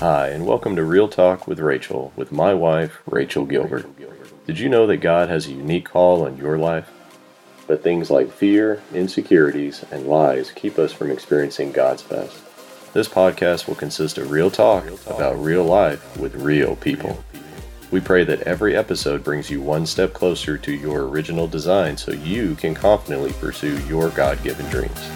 Hi, and welcome to Real Talk with Rachel with my wife, Rachel Gilbert. Did you know that God has a unique call on your life? But things like fear, insecurities, and lies keep us from experiencing God's best. This podcast will consist of real talk about real life with real people. We pray that every episode brings you one step closer to your original design so you can confidently pursue your God given dreams.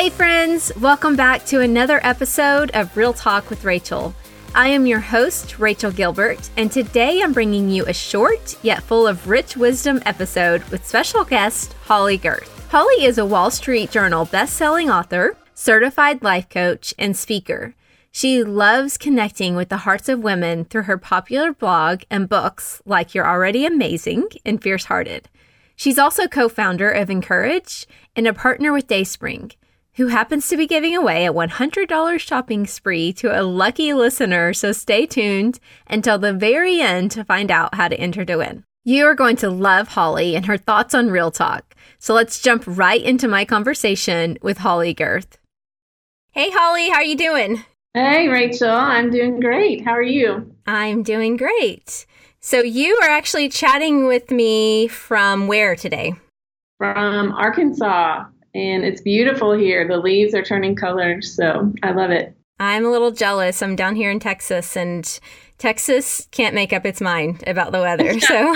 Hey, friends, welcome back to another episode of Real Talk with Rachel. I am your host, Rachel Gilbert, and today I'm bringing you a short yet full of rich wisdom episode with special guest Holly Gerth. Holly is a Wall Street Journal best-selling author, certified life coach, and speaker. She loves connecting with the hearts of women through her popular blog and books like You're Already Amazing and Fierce Hearted. She's also co founder of Encourage and a partner with Dayspring who happens to be giving away a $100 shopping spree to a lucky listener, so stay tuned until the very end to find out how to enter to win. You are going to love Holly and her thoughts on Real Talk. So let's jump right into my conversation with Holly Gerth. Hey Holly, how are you doing? Hey Rachel, I'm doing great. How are you? I'm doing great. So you are actually chatting with me from where today? From Arkansas and it's beautiful here. The leaves are turning colors, so I love it. I'm a little jealous. I'm down here in Texas, and Texas can't make up its mind about the weather. So.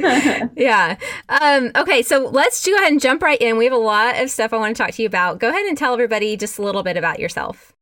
yeah. Um, okay, so let's go ahead and jump right in. We have a lot of stuff I want to talk to you about. Go ahead and tell everybody just a little bit about yourself.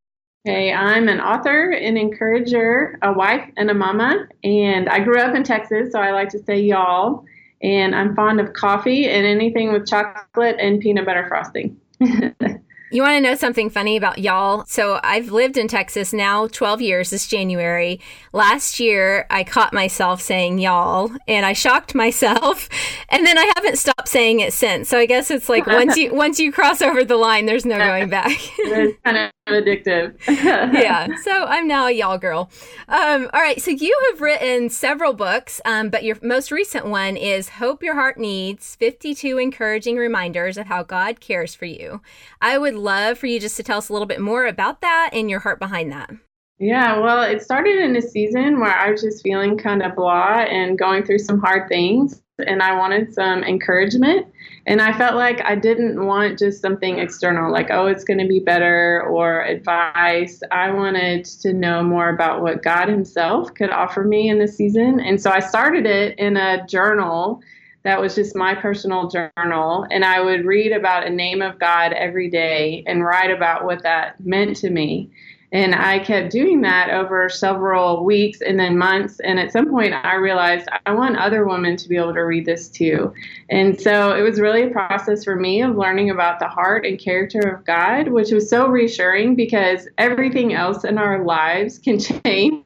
Hey, I'm an author, an encourager, a wife, and a mama. And I grew up in Texas, so I like to say y'all and I'm fond of coffee and anything with chocolate and peanut butter frosting. You want to know something funny about y'all? So I've lived in Texas now 12 years this January. Last year, I caught myself saying y'all and I shocked myself. And then I haven't stopped saying it since. So I guess it's like once you once you cross over the line, there's no going back. it's kind of addictive. yeah. So I'm now a y'all girl. Um, all right. So you have written several books, um, but your most recent one is Hope Your Heart Needs 52 Encouraging Reminders of How God Cares for You. I would love for you just to tell us a little bit more about that and your heart behind that. Yeah, well, it started in a season where I was just feeling kind of blah and going through some hard things, and I wanted some encouragement. And I felt like I didn't want just something external, like, oh, it's going to be better or advice. I wanted to know more about what God Himself could offer me in this season. And so I started it in a journal that was just my personal journal. And I would read about a name of God every day and write about what that meant to me. And I kept doing that over several weeks and then months. And at some point, I realized I want other women to be able to read this too. And so it was really a process for me of learning about the heart and character of God, which was so reassuring because everything else in our lives can change.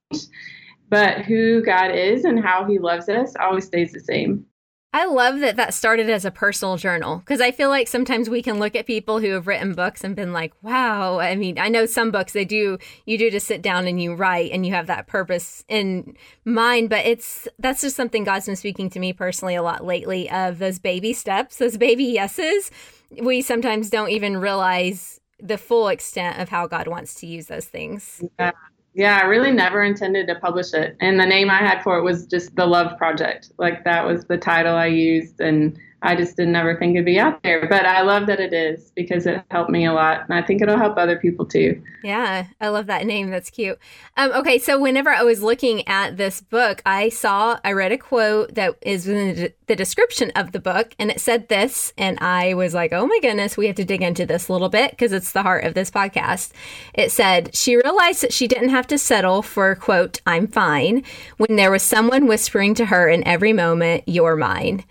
But who God is and how he loves us always stays the same. I love that that started as a personal journal because I feel like sometimes we can look at people who have written books and been like, wow. I mean, I know some books they do, you do just sit down and you write and you have that purpose in mind, but it's that's just something God's been speaking to me personally a lot lately of those baby steps, those baby yeses. We sometimes don't even realize the full extent of how God wants to use those things. Yeah. Yeah, I really never intended to publish it. And the name I had for it was just The Love Project. Like that was the title I used. And I just didn't ever think it'd be out there. But I love that it is because it helped me a lot. And I think it'll help other people too. Yeah, I love that name. That's cute. Um, okay, so whenever I was looking at this book, I saw, I read a quote that is in the description of the book, and it said this. And I was like, oh my goodness, we have to dig into this a little bit because it's the heart of this podcast. It said, she realized that she didn't have to settle for, quote, I'm fine, when there was someone whispering to her in every moment, you're mine.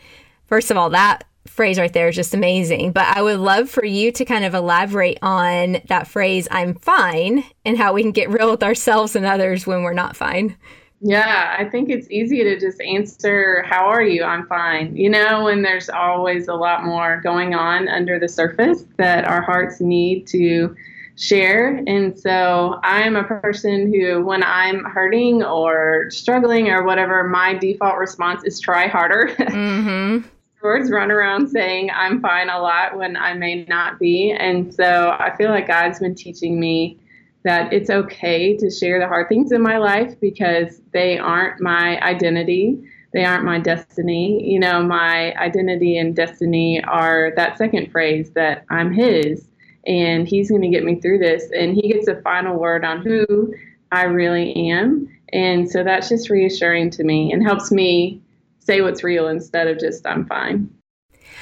First of all, that phrase right there is just amazing. But I would love for you to kind of elaborate on that phrase, I'm fine, and how we can get real with ourselves and others when we're not fine. Yeah, I think it's easy to just answer, How are you? I'm fine. You know, when there's always a lot more going on under the surface that our hearts need to share. And so I'm a person who, when I'm hurting or struggling or whatever, my default response is try harder. Mm-hmm words run around saying I'm fine a lot when I may not be. And so I feel like God's been teaching me that it's okay to share the hard things in my life because they aren't my identity. They aren't my destiny. You know, my identity and destiny are that second phrase that I'm His and He's going to get me through this. And He gets a final word on who I really am. And so that's just reassuring to me and helps me say what's real instead of just I'm fine.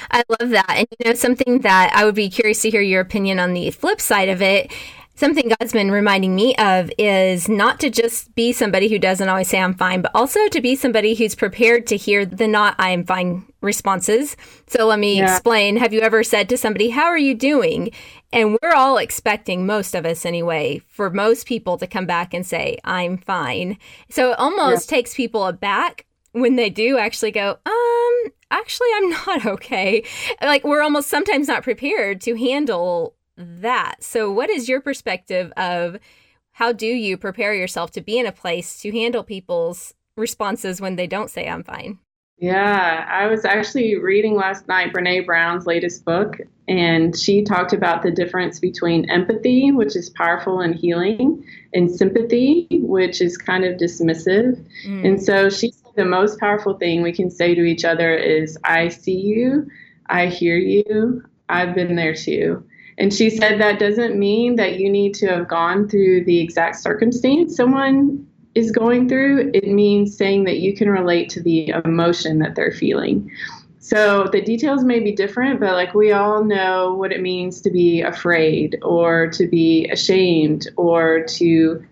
I love that. And you know, something that I would be curious to hear your opinion on the flip side of it. Something God's been reminding me of is not to just be somebody who doesn't always say I'm fine, but also to be somebody who's prepared to hear the not I'm fine responses. So let me yeah. explain. Have you ever said to somebody, How are you doing? And we're all expecting, most of us anyway, for most people to come back and say, I'm fine. So it almost yeah. takes people aback when they do actually go, um, actually, I'm not okay. Like, we're almost sometimes not prepared to handle that. So, what is your perspective of how do you prepare yourself to be in a place to handle people's responses when they don't say, I'm fine? Yeah, I was actually reading last night Brene Brown's latest book, and she talked about the difference between empathy, which is powerful and healing, and sympathy, which is kind of dismissive. Mm. And so she the most powerful thing we can say to each other is, I see you, I hear you, I've been there too. And she said that doesn't mean that you need to have gone through the exact circumstance someone is going through, it means saying that you can relate to the emotion that they're feeling. So the details may be different, but like we all know what it means to be afraid or to be ashamed or to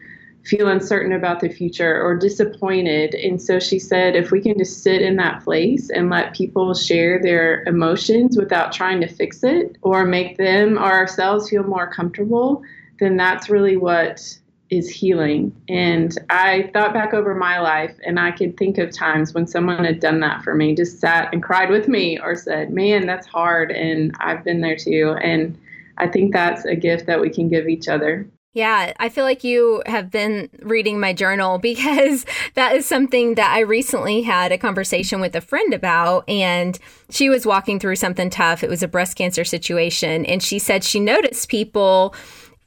feel uncertain about the future or disappointed. And so she said, if we can just sit in that place and let people share their emotions without trying to fix it or make them or ourselves feel more comfortable, then that's really what is healing. And I thought back over my life and I could think of times when someone had done that for me, just sat and cried with me or said, Man, that's hard. And I've been there too. And I think that's a gift that we can give each other. Yeah, I feel like you have been reading my journal because that is something that I recently had a conversation with a friend about. And she was walking through something tough. It was a breast cancer situation. And she said she noticed people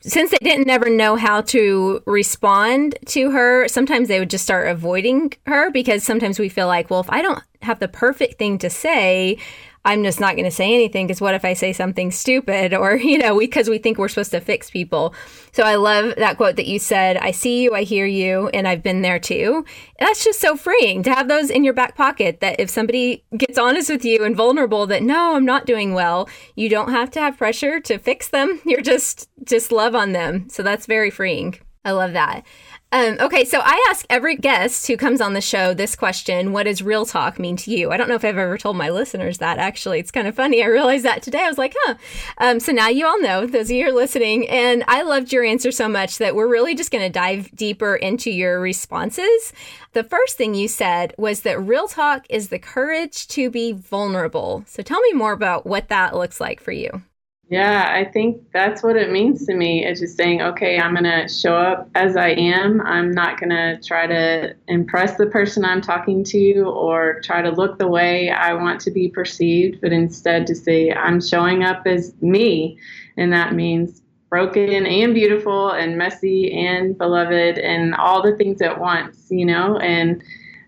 since they didn't never know how to respond to her, sometimes they would just start avoiding her because sometimes we feel like, well, if I don't have the perfect thing to say, I'm just not going to say anything because what if I say something stupid or, you know, because we, we think we're supposed to fix people. So I love that quote that you said, I see you, I hear you, and I've been there too. That's just so freeing to have those in your back pocket that if somebody gets honest with you and vulnerable that no, I'm not doing well, you don't have to have pressure to fix them. You're just, just love on them. So that's very freeing. I love that. Um, okay, so I ask every guest who comes on the show this question What does real talk mean to you? I don't know if I've ever told my listeners that, actually. It's kind of funny. I realized that today. I was like, huh. Um, so now you all know, those of you who are listening. And I loved your answer so much that we're really just going to dive deeper into your responses. The first thing you said was that real talk is the courage to be vulnerable. So tell me more about what that looks like for you. Yeah, I think that's what it means to me. It's just saying, okay, I'm going to show up as I am. I'm not going to try to impress the person I'm talking to or try to look the way I want to be perceived, but instead to say, I'm showing up as me. And that means broken and beautiful and messy and beloved and all the things at once, you know? And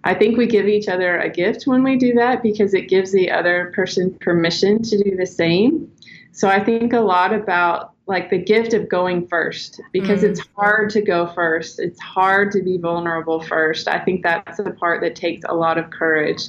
I think we give each other a gift when we do that because it gives the other person permission to do the same. So I think a lot about like the gift of going first because mm. it's hard to go first. It's hard to be vulnerable first. I think that's the part that takes a lot of courage.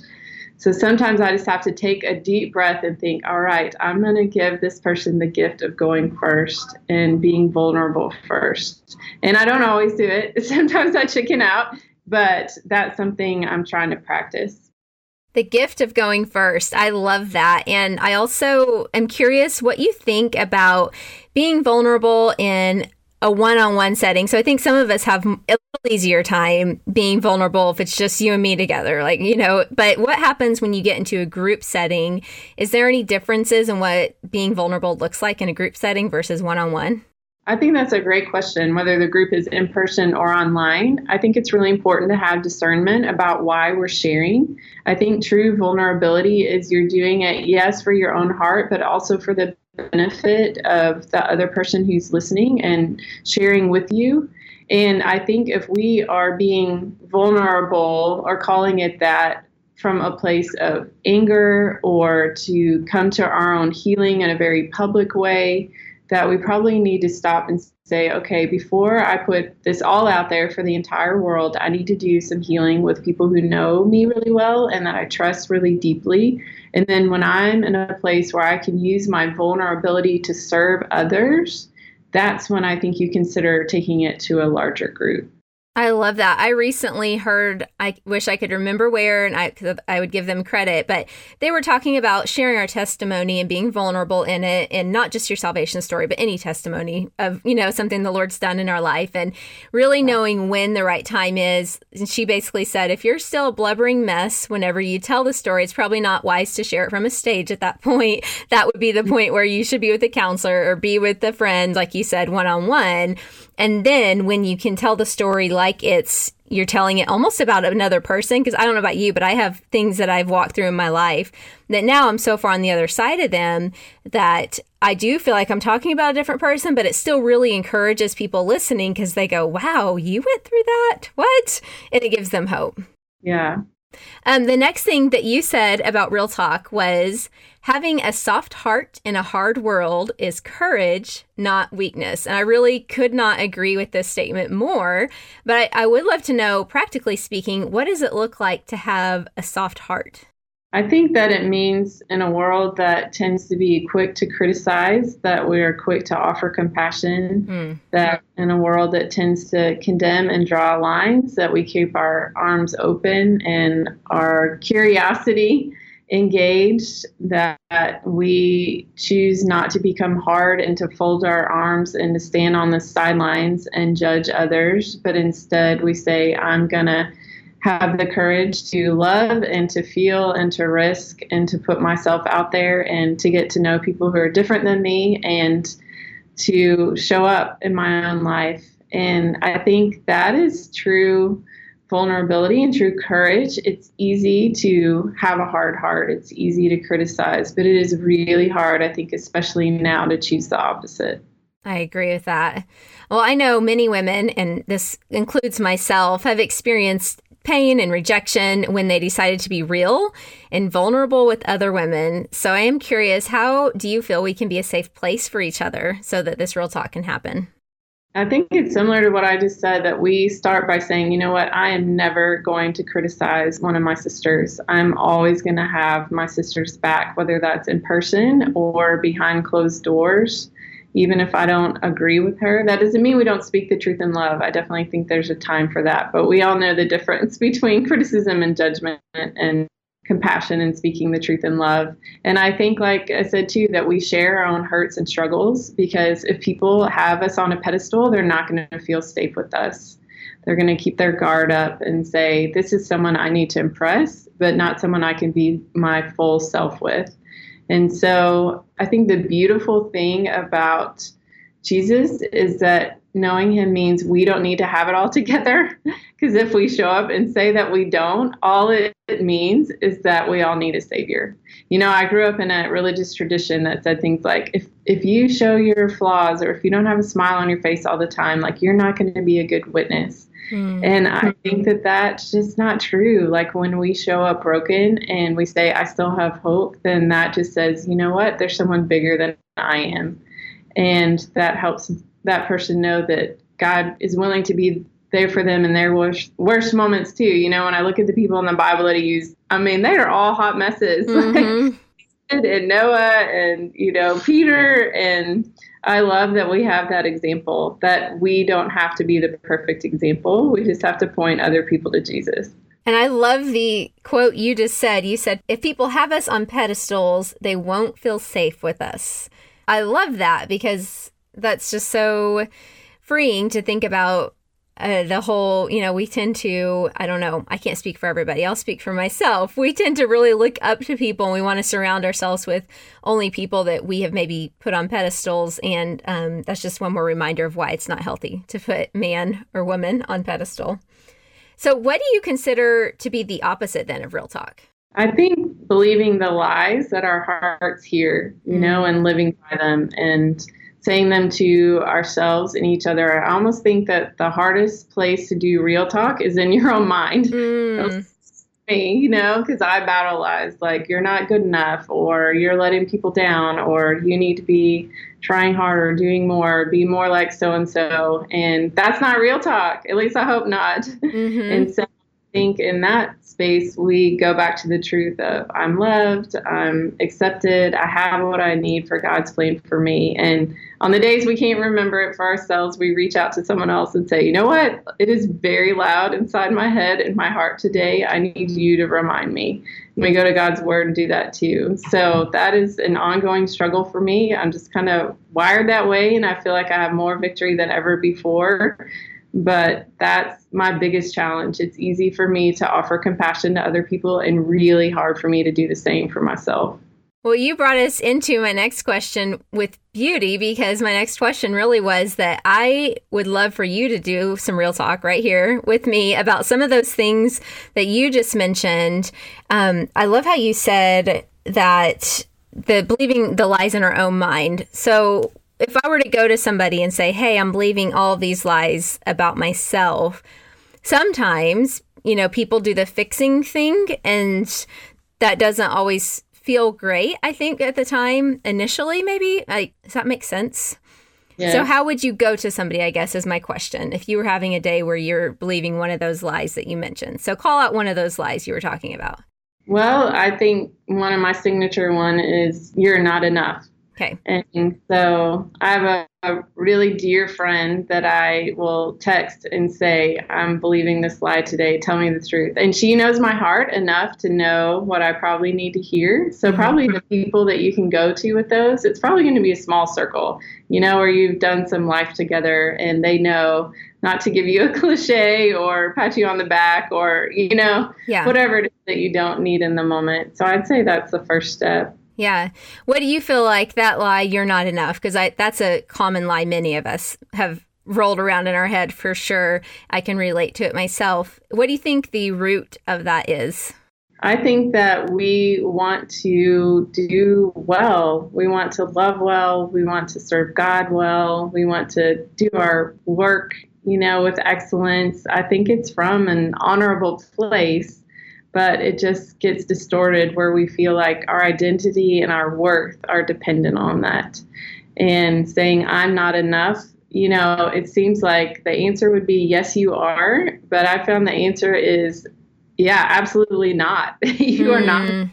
So sometimes I just have to take a deep breath and think, all right, I'm going to give this person the gift of going first and being vulnerable first. And I don't always do it. Sometimes I chicken out, but that's something I'm trying to practice. The gift of going first. I love that. And I also am curious what you think about being vulnerable in a one on one setting. So I think some of us have a little easier time being vulnerable if it's just you and me together, like, you know. But what happens when you get into a group setting? Is there any differences in what being vulnerable looks like in a group setting versus one on one? I think that's a great question, whether the group is in person or online. I think it's really important to have discernment about why we're sharing. I think true vulnerability is you're doing it, yes, for your own heart, but also for the benefit of the other person who's listening and sharing with you. And I think if we are being vulnerable or calling it that from a place of anger or to come to our own healing in a very public way, that we probably need to stop and say, okay, before I put this all out there for the entire world, I need to do some healing with people who know me really well and that I trust really deeply. And then when I'm in a place where I can use my vulnerability to serve others, that's when I think you consider taking it to a larger group. I love that. I recently heard, I wish I could remember where and I, I would give them credit, but they were talking about sharing our testimony and being vulnerable in it and not just your salvation story, but any testimony of, you know, something the Lord's done in our life and really knowing when the right time is. And she basically said, if you're still a blubbering mess whenever you tell the story, it's probably not wise to share it from a stage at that point. That would be the mm-hmm. point where you should be with a counselor or be with a friend, like you said, one on one and then when you can tell the story like it's you're telling it almost about another person, because I don't know about you, but I have things that I've walked through in my life that now I'm so far on the other side of them that I do feel like I'm talking about a different person, but it still really encourages people listening because they go, wow, you went through that? What? And it gives them hope. Yeah. Um, the next thing that you said about Real Talk was having a soft heart in a hard world is courage, not weakness. And I really could not agree with this statement more. But I, I would love to know, practically speaking, what does it look like to have a soft heart? I think that it means in a world that tends to be quick to criticize, that we are quick to offer compassion, mm. that in a world that tends to condemn and draw lines, that we keep our arms open and our curiosity engaged, that we choose not to become hard and to fold our arms and to stand on the sidelines and judge others, but instead we say, I'm going to have the courage to love and to feel and to risk and to put myself out there and to get to know people who are different than me and to show up in my own life. And I think that is true vulnerability and true courage. It's easy to have a hard heart, it's easy to criticize, but it is really hard, I think, especially now, to choose the opposite. I agree with that. Well, I know many women, and this includes myself, have experienced pain and rejection when they decided to be real and vulnerable with other women. So I am curious, how do you feel we can be a safe place for each other so that this real talk can happen? I think it's similar to what I just said that we start by saying, you know what, I am never going to criticize one of my sisters. I'm always going to have my sister's back, whether that's in person or behind closed doors even if I don't agree with her. That doesn't mean we don't speak the truth in love. I definitely think there's a time for that. But we all know the difference between criticism and judgment and compassion and speaking the truth in love. And I think, like I said too, that we share our own hurts and struggles because if people have us on a pedestal, they're not going to feel safe with us. They're going to keep their guard up and say, This is someone I need to impress, but not someone I can be my full self with. And so I think the beautiful thing about Jesus is that knowing him means we don't need to have it all together. Because if we show up and say that we don't, all it, means is that we all need a savior. You know, I grew up in a religious tradition that said things like if if you show your flaws or if you don't have a smile on your face all the time, like you're not going to be a good witness. Mm. And I think that that's just not true. Like when we show up broken and we say, I still have hope, then that just says, you know what, there's someone bigger than I am. And that helps that person know that God is willing to be there for them in their worst, worst moments too. You know, when I look at the people in the Bible that he used, I mean, they are all hot messes. Mm-hmm. And Noah and, you know, Peter and I love that we have that example that we don't have to be the perfect example. We just have to point other people to Jesus. And I love the quote you just said. You said, if people have us on pedestals, they won't feel safe with us. I love that because that's just so freeing to think about uh, the whole, you know, we tend to, I don't know, I can't speak for everybody. I'll speak for myself. We tend to really look up to people and we want to surround ourselves with only people that we have maybe put on pedestals. And um, that's just one more reminder of why it's not healthy to put man or woman on pedestal. So, what do you consider to be the opposite then of real talk? I think believing the lies that our hearts hear, you know, mm. and living by them and saying them to ourselves and each other. I almost think that the hardest place to do real talk is in your own mind. Mm. Me, you know, because I battle lies like you're not good enough, or you're letting people down, or you need to be trying harder, doing more, be more like so and so. And that's not real talk. At least I hope not. Mm-hmm. And so think in that space, we go back to the truth of I'm loved, I'm accepted, I have what I need for God's plan for me. And on the days we can't remember it for ourselves, we reach out to someone else and say, you know what? It is very loud inside my head and my heart today. I need you to remind me. And we go to God's word and do that too. So that is an ongoing struggle for me. I'm just kind of wired that way, and I feel like I have more victory than ever before but that's my biggest challenge. It's easy for me to offer compassion to other people and really hard for me to do the same for myself. Well, you brought us into my next question with beauty because my next question really was that I would love for you to do some real talk right here with me about some of those things that you just mentioned. Um, I love how you said that the believing the lies in our own mind. So, if I were to go to somebody and say, "Hey, I'm believing all these lies about myself," sometimes you know people do the fixing thing, and that doesn't always feel great. I think at the time initially, maybe like does that make sense? Yeah. So how would you go to somebody? I guess is my question. If you were having a day where you're believing one of those lies that you mentioned, so call out one of those lies you were talking about. Well, I think one of my signature one is you're not enough. Okay. And so I have a, a, really dear friend that I will text and say, I'm believing this lie today. Tell me the truth. And she knows my heart enough to know what I probably need to hear. So, mm-hmm. probably the people that you can go to with those, it's probably going to be a small circle, you know, where you've done some life together and they know not to give you a cliche or pat you on the back or, you know, yeah. whatever it is that you don't need in the moment. So, I'd say that's the first step. Yeah. What do you feel like that lie you're not enough because I that's a common lie many of us have rolled around in our head for sure. I can relate to it myself. What do you think the root of that is? I think that we want to do well. We want to love well. We want to serve God well. We want to do our work, you know, with excellence. I think it's from an honorable place but it just gets distorted where we feel like our identity and our worth are dependent on that. And saying, I'm not enough, you know, it seems like the answer would be, yes, you are. But I found the answer is, yeah, absolutely not. you mm. are not. Hmm.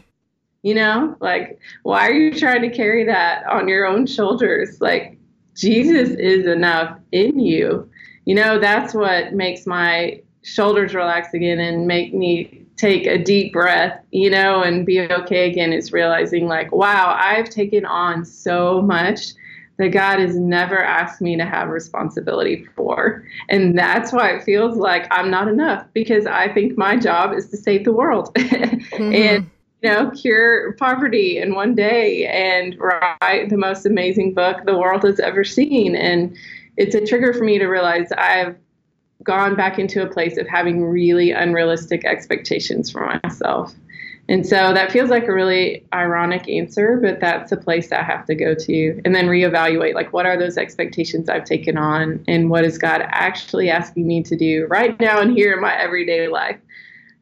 You know, like, why are you trying to carry that on your own shoulders? Like, Jesus is enough in you. You know, that's what makes my shoulders relax again and make me take a deep breath, you know, and be okay again is realizing, like, wow, I've taken on so much that God has never asked me to have responsibility for. And that's why it feels like I'm not enough because I think my job is to save the world mm-hmm. and, you know, cure poverty in one day and write the most amazing book the world has ever seen. And it's a trigger for me to realize I've gone back into a place of having really unrealistic expectations for myself. And so that feels like a really ironic answer, but that's a place I have to go to and then reevaluate like what are those expectations I've taken on and what is God actually asking me to do right now and here in my everyday life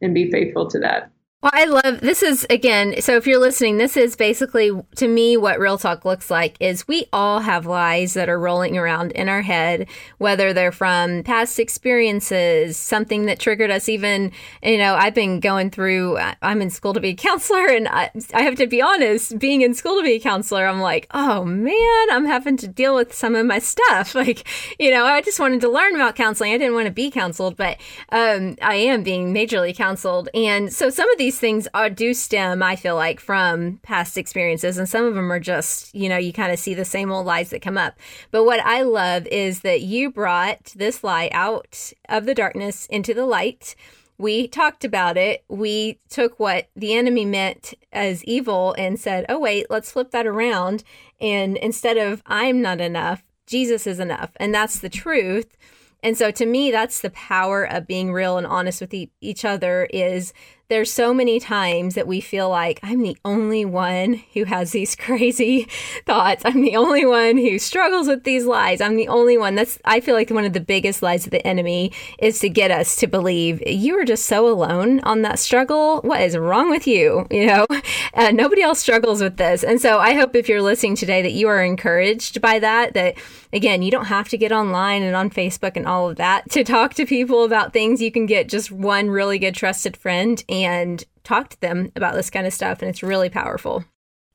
and be faithful to that. Well, I love this is again, so if you're listening, this is basically to me what real talk looks like is we all have lies that are rolling around in our head, whether they're from past experiences, something that triggered us even, you know, I've been going through I'm in school to be a counselor and I, I have to be honest, being in school to be a counselor, I'm like, "Oh man, I'm having to deal with some of my stuff." Like, you know, I just wanted to learn about counseling. I didn't want to be counseled, but um, I am being majorly counseled. And so some of these these things are, do stem, I feel like, from past experiences, and some of them are just, you know, you kind of see the same old lies that come up. But what I love is that you brought this lie out of the darkness into the light. We talked about it. We took what the enemy meant as evil and said, oh, wait, let's flip that around. And instead of I'm not enough, Jesus is enough. And that's the truth. And so to me, that's the power of being real and honest with e- each other is there's so many times that we feel like I'm the only one who has these crazy thoughts. I'm the only one who struggles with these lies. I'm the only one. That's I feel like one of the biggest lies of the enemy is to get us to believe you are just so alone on that struggle. What is wrong with you? You know, uh, nobody else struggles with this. And so I hope if you're listening today that you are encouraged by that. That again, you don't have to get online and on Facebook and all of that to talk to people about things. You can get just one really good trusted friend and talk to them about this kind of stuff. And it's really powerful.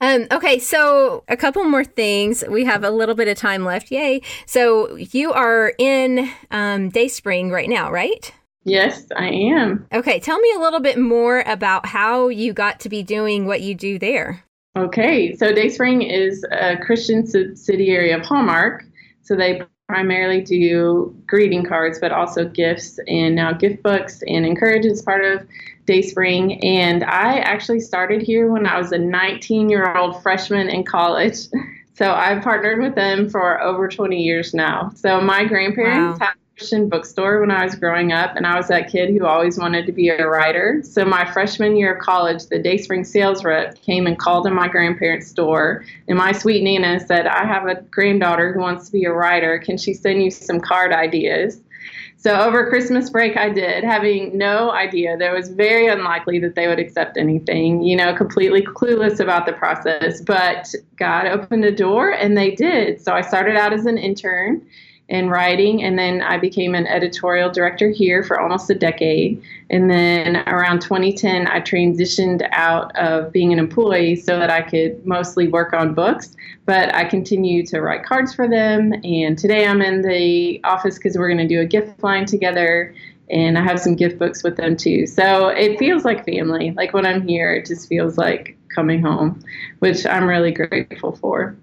Um, okay, so a couple more things. We have a little bit of time left. Yay. So you are in um, Dayspring right now, right? Yes, I am. Okay, tell me a little bit more about how you got to be doing what you do there. Okay, so Dayspring is a Christian subsidiary of Hallmark. So they primarily do greeting cards, but also gifts and now gift books and Encourage is part of Dayspring. And I actually started here when I was a 19 year old freshman in college. So I've partnered with them for over 20 years now. So my grandparents wow. had a Christian bookstore when I was growing up, and I was that kid who always wanted to be a writer. So my freshman year of college, the Dayspring sales rep came and called in my grandparents' store, and my sweet Nina said, "I have a granddaughter who wants to be a writer. Can she send you some card ideas?" So over Christmas break, I did, having no idea. That was very unlikely that they would accept anything, you know, completely clueless about the process. But God opened a door and they did. So I started out as an intern in writing, and then I became an editorial director here for almost a decade. And then around 2010, I transitioned out of being an employee so that I could mostly work on books. But I continue to write cards for them. And today I'm in the office because we're going to do a gift line together. And I have some gift books with them too. So it feels like family. Like when I'm here, it just feels like coming home, which I'm really grateful for.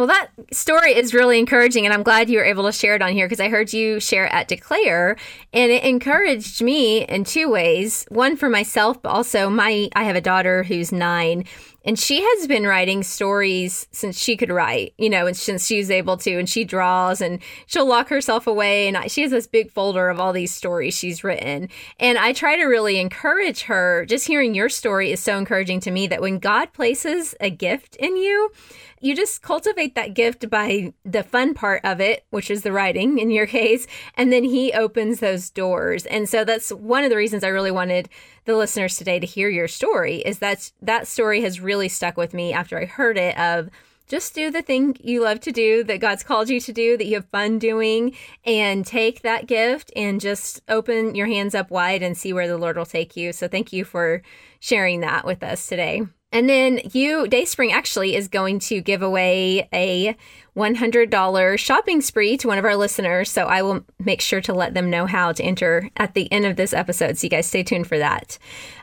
Well, that story is really encouraging, and I'm glad you were able to share it on here because I heard you share at Declare, and it encouraged me in two ways. One for myself, but also my I have a daughter who's nine, and she has been writing stories since she could write, you know, and since she was able to, and she draws and she'll lock herself away, and she has this big folder of all these stories she's written, and I try to really encourage her. Just hearing your story is so encouraging to me that when God places a gift in you you just cultivate that gift by the fun part of it, which is the writing in your case, and then he opens those doors. And so that's one of the reasons I really wanted the listeners today to hear your story is that that story has really stuck with me after I heard it of just do the thing you love to do that God's called you to do that you have fun doing and take that gift and just open your hands up wide and see where the Lord will take you. So thank you for sharing that with us today. And then you, Dayspring actually is going to give away a $100 shopping spree to one of our listeners. So I will make sure to let them know how to enter at the end of this episode. So you guys stay tuned for that.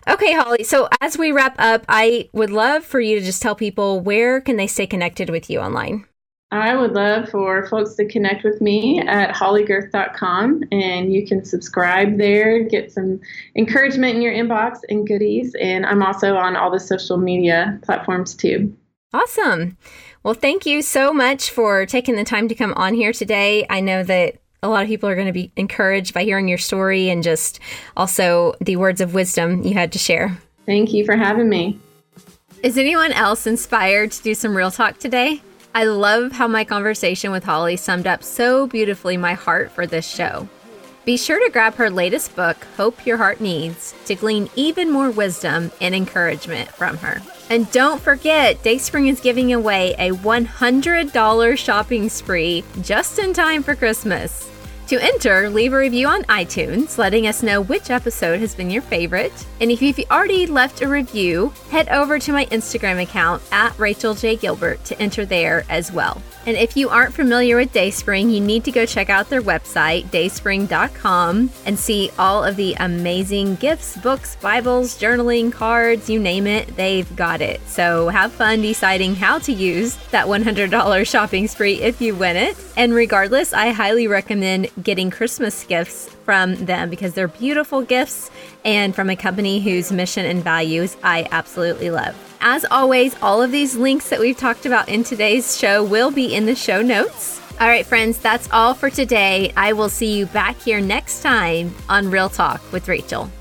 Okay, Holly. So as we wrap up, I would love for you to just tell people where can they stay connected with you online? I would love for folks to connect with me at hollygerth.com and you can subscribe there, get some encouragement in your inbox and goodies. And I'm also on all the social media platforms too. Awesome. Well, thank you so much for taking the time to come on here today. I know that a lot of people are going to be encouraged by hearing your story and just also the words of wisdom you had to share. Thank you for having me. Is anyone else inspired to do some real talk today? I love how my conversation with Holly summed up so beautifully my heart for this show. Be sure to grab her latest book, Hope Your Heart Needs, to glean even more wisdom and encouragement from her. And don't forget, Dayspring is giving away a $100 shopping spree just in time for Christmas. To enter, leave a review on iTunes, letting us know which episode has been your favorite. And if you've already left a review, head over to my Instagram account at Rachel J. Gilbert to enter there as well. And if you aren't familiar with Dayspring, you need to go check out their website, dayspring.com, and see all of the amazing gifts, books, Bibles, journaling, cards, you name it, they've got it. So have fun deciding how to use that $100 shopping spree if you win it. And regardless, I highly recommend getting Christmas gifts from them because they're beautiful gifts and from a company whose mission and values I absolutely love. As always, all of these links that we've talked about in today's show will be in the show notes. All right, friends, that's all for today. I will see you back here next time on Real Talk with Rachel.